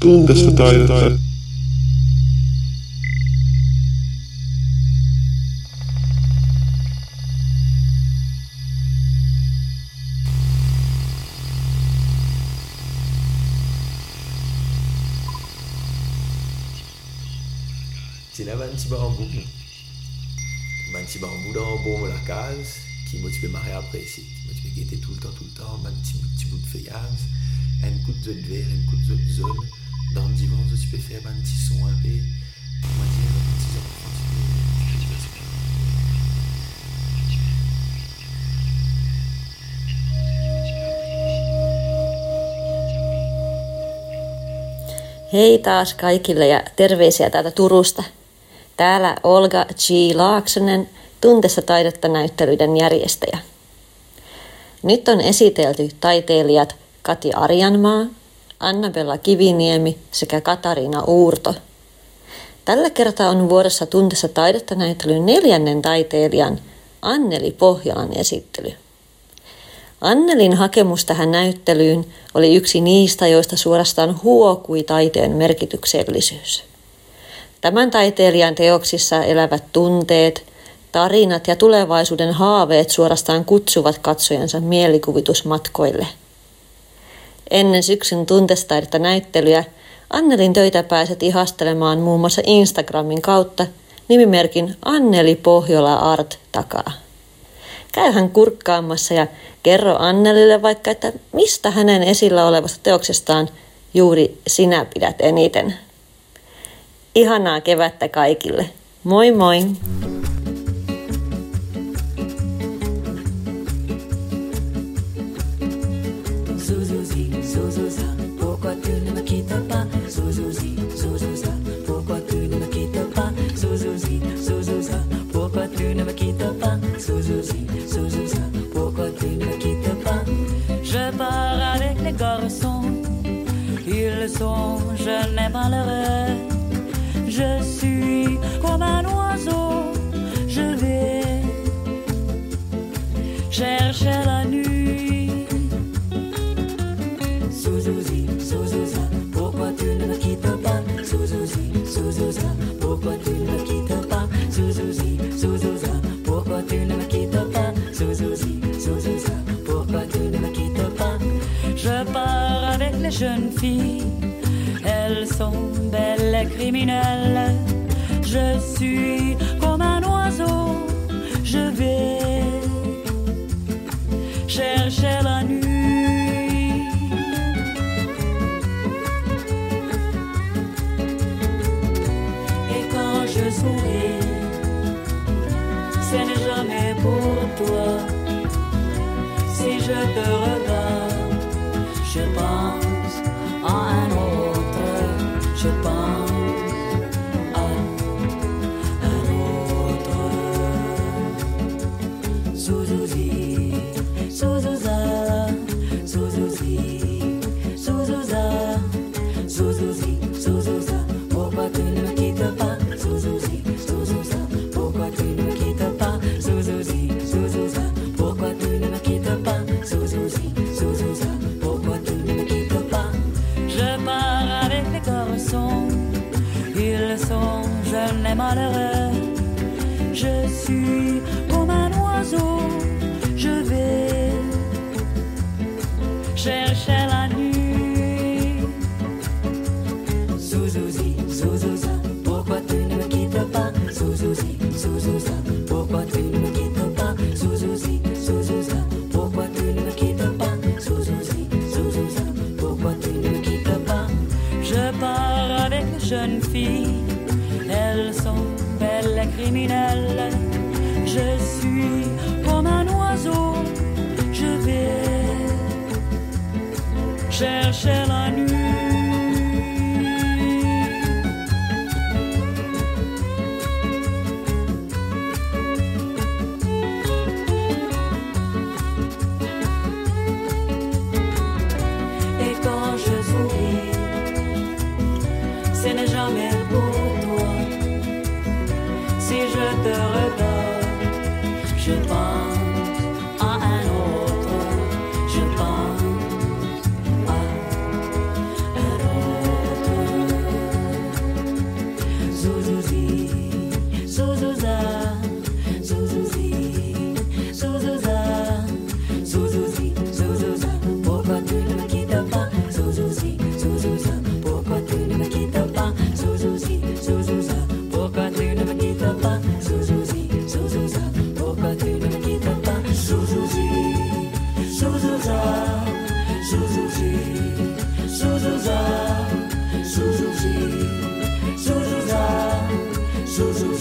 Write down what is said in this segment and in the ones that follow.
das verteilt. Sila ba si Barambou? Ban dans bon la case, qui m'a tué marrer après ici, qui m'a tué tout le temps, tout le temps, ban petit bout de feuillage, un coup de zone vert, un coup de zone. Dans un Hei taas kaikille ja terveisiä täältä Turusta. Täällä Olga G. Laaksonen, Tuntessa taidetta näyttelyiden järjestäjä. Nyt on esitelty taiteilijat Kati Arjanmaa, Annabella Kiviniemi sekä Katariina Uurto. Tällä kertaa on vuodessa Tuntessa taidetta näyttelyn neljännen taiteilijan Anneli Pohjolan esittely. Annelin hakemus tähän näyttelyyn oli yksi niistä, joista suorastaan huokui taiteen merkityksellisyys. Tämän taiteilijan teoksissa elävät tunteet, tarinat ja tulevaisuuden haaveet suorastaan kutsuvat katsojansa mielikuvitusmatkoille. Ennen syksyn tuntestaidetta näyttelyä Annelin töitä pääset ihastelemaan muun muassa Instagramin kautta nimimerkin Anneli Pohjola Art takaa. Käyhän kurkkaamassa ja kerro Annelille vaikka, että mistä hänen esillä olevasta teoksestaan juuri sinä pidät eniten. Ihanaa kevättä kaikille. Moi moi! Zouzouzi, zouzouza, pourquoi tu ne quittes pas? Je pars avec les garçons, ils sont jeunes et malheureux. Je suis comme un oiseau, je vais chercher la nuit. Zouzouzi, zouzouza, jeunes filles, elles sont belles et criminelles. Je suis comme un oiseau, je vais chercher la nuit. Et quand je souris, ce n'est jamais pour toi. Si je te Zouzouzi, pourquoi tu ne me quittes pas? Pourquoi tu ne me quittes pas? Pourquoi tu ne me quittes pas? Pourquoi tu ne me quittes pas? Je pars avec les ils sont jeunes et malheureux je vais chercher la nuit. Zouzouzi, zouzouza, pourquoi tu ne me quittes pas? Zouzouzi, zouzouza, pourquoi tu ne me quittes pas? Zouzouzi, zouzouza, pourquoi tu ne me quittes pas? Zouzouzi, zouzouza, pourquoi tu ne me quittes pas? Je pars avec les jeunes filles, elles sont belles et criminelles. Je suis cherchais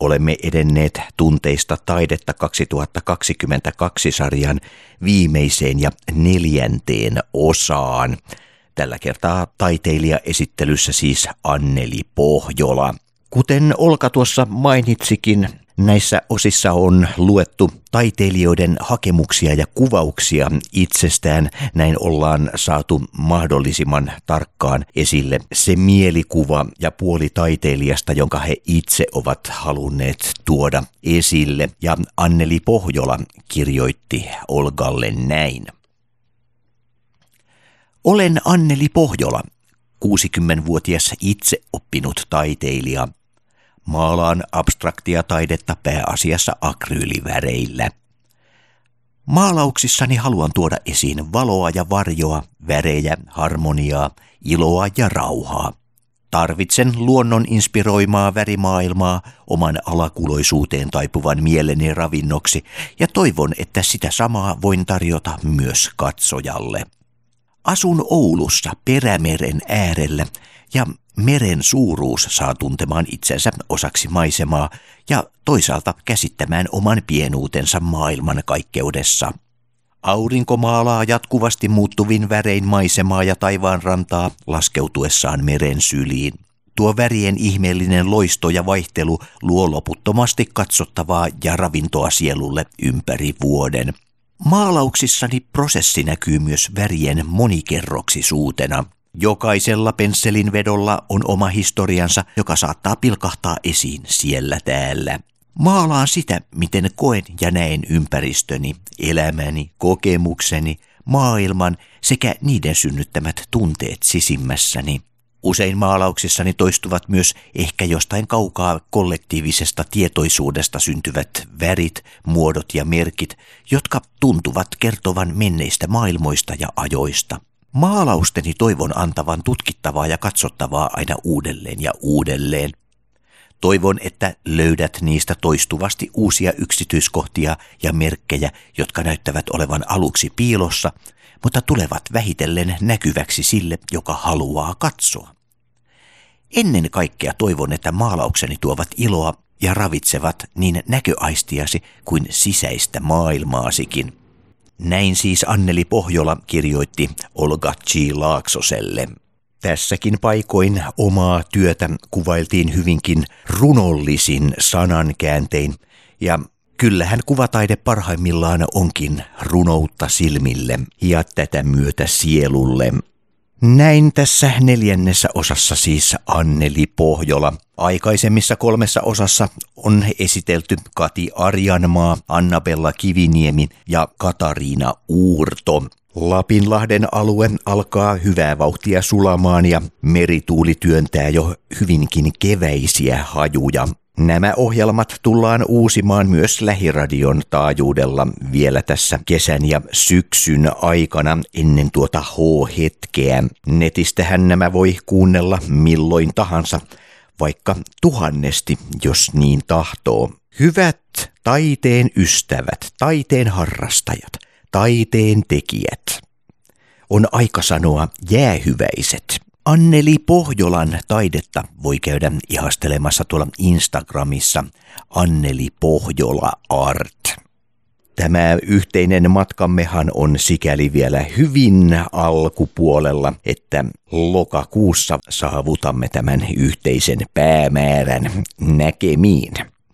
Olemme edenneet tunteista taidetta 2022 sarjan viimeiseen ja neljänteen osaan. Tällä kertaa taiteilija esittelyssä siis Anneli Pohjola. Kuten Olka tuossa mainitsikin, Näissä osissa on luettu taiteilijoiden hakemuksia ja kuvauksia itsestään. Näin ollaan saatu mahdollisimman tarkkaan esille se mielikuva ja puoli taiteilijasta, jonka he itse ovat halunneet tuoda esille. Ja Anneli Pohjola kirjoitti Olgalle näin. Olen Anneli Pohjola, 60-vuotias itse oppinut taiteilija – Maalaan abstraktia taidetta pääasiassa akryyliväreillä. Maalauksissani haluan tuoda esiin valoa ja varjoa, värejä, harmoniaa, iloa ja rauhaa. Tarvitsen luonnon inspiroimaa värimaailmaa oman alakuloisuuteen taipuvan mieleni ravinnoksi ja toivon, että sitä samaa voin tarjota myös katsojalle. Asun Oulussa Perämeren äärellä ja meren suuruus saa tuntemaan itsensä osaksi maisemaa ja toisaalta käsittämään oman pienuutensa maailman kaikkeudessa. Aurinko maalaa jatkuvasti muuttuvin värein maisemaa ja taivaan rantaa laskeutuessaan meren syliin. Tuo värien ihmeellinen loisto ja vaihtelu luo loputtomasti katsottavaa ja ravintoa sielulle ympäri vuoden. Maalauksissani prosessi näkyy myös värien monikerroksisuutena – Jokaisella pensselin vedolla on oma historiansa, joka saattaa pilkahtaa esiin siellä täällä. Maalaan sitä, miten koen ja näen ympäristöni, elämäni, kokemukseni, maailman sekä niiden synnyttämät tunteet sisimmässäni. Usein maalauksissani toistuvat myös ehkä jostain kaukaa kollektiivisesta tietoisuudesta syntyvät värit, muodot ja merkit, jotka tuntuvat kertovan menneistä maailmoista ja ajoista. Maalausteni toivon antavan tutkittavaa ja katsottavaa aina uudelleen ja uudelleen. Toivon, että löydät niistä toistuvasti uusia yksityiskohtia ja merkkejä, jotka näyttävät olevan aluksi piilossa, mutta tulevat vähitellen näkyväksi sille, joka haluaa katsoa. Ennen kaikkea toivon, että maalaukseni tuovat iloa ja ravitsevat niin näköaistiasi kuin sisäistä maailmaasikin – näin siis Anneli Pohjola kirjoitti Olga G. Laaksoselle. Tässäkin paikoin omaa työtä kuvailtiin hyvinkin runollisin sanankääntein, ja kyllähän kuvataide parhaimmillaan onkin runoutta silmille ja tätä myötä sielulle. Näin tässä neljännessä osassa siis Anneli Pohjola. Aikaisemmissa kolmessa osassa on esitelty Kati Arjanmaa, Annabella Kiviniemi ja Katariina Uurto. Lapinlahden alue alkaa hyvää vauhtia sulamaan ja merituuli työntää jo hyvinkin keväisiä hajuja. Nämä ohjelmat tullaan uusimaan myös lähiradion taajuudella vielä tässä kesän ja syksyn aikana ennen tuota H-hetkeä. Netistähän nämä voi kuunnella milloin tahansa, vaikka tuhannesti, jos niin tahtoo. Hyvät taiteen ystävät, taiteen harrastajat, taiteen tekijät. On aika sanoa jäähyväiset. Anneli Pohjolan taidetta voi käydä ihastelemassa tuolla Instagramissa Anneli Pohjola Art. Tämä yhteinen matkammehan on sikäli vielä hyvin alkupuolella, että lokakuussa saavutamme tämän yhteisen päämäärän näkemiin.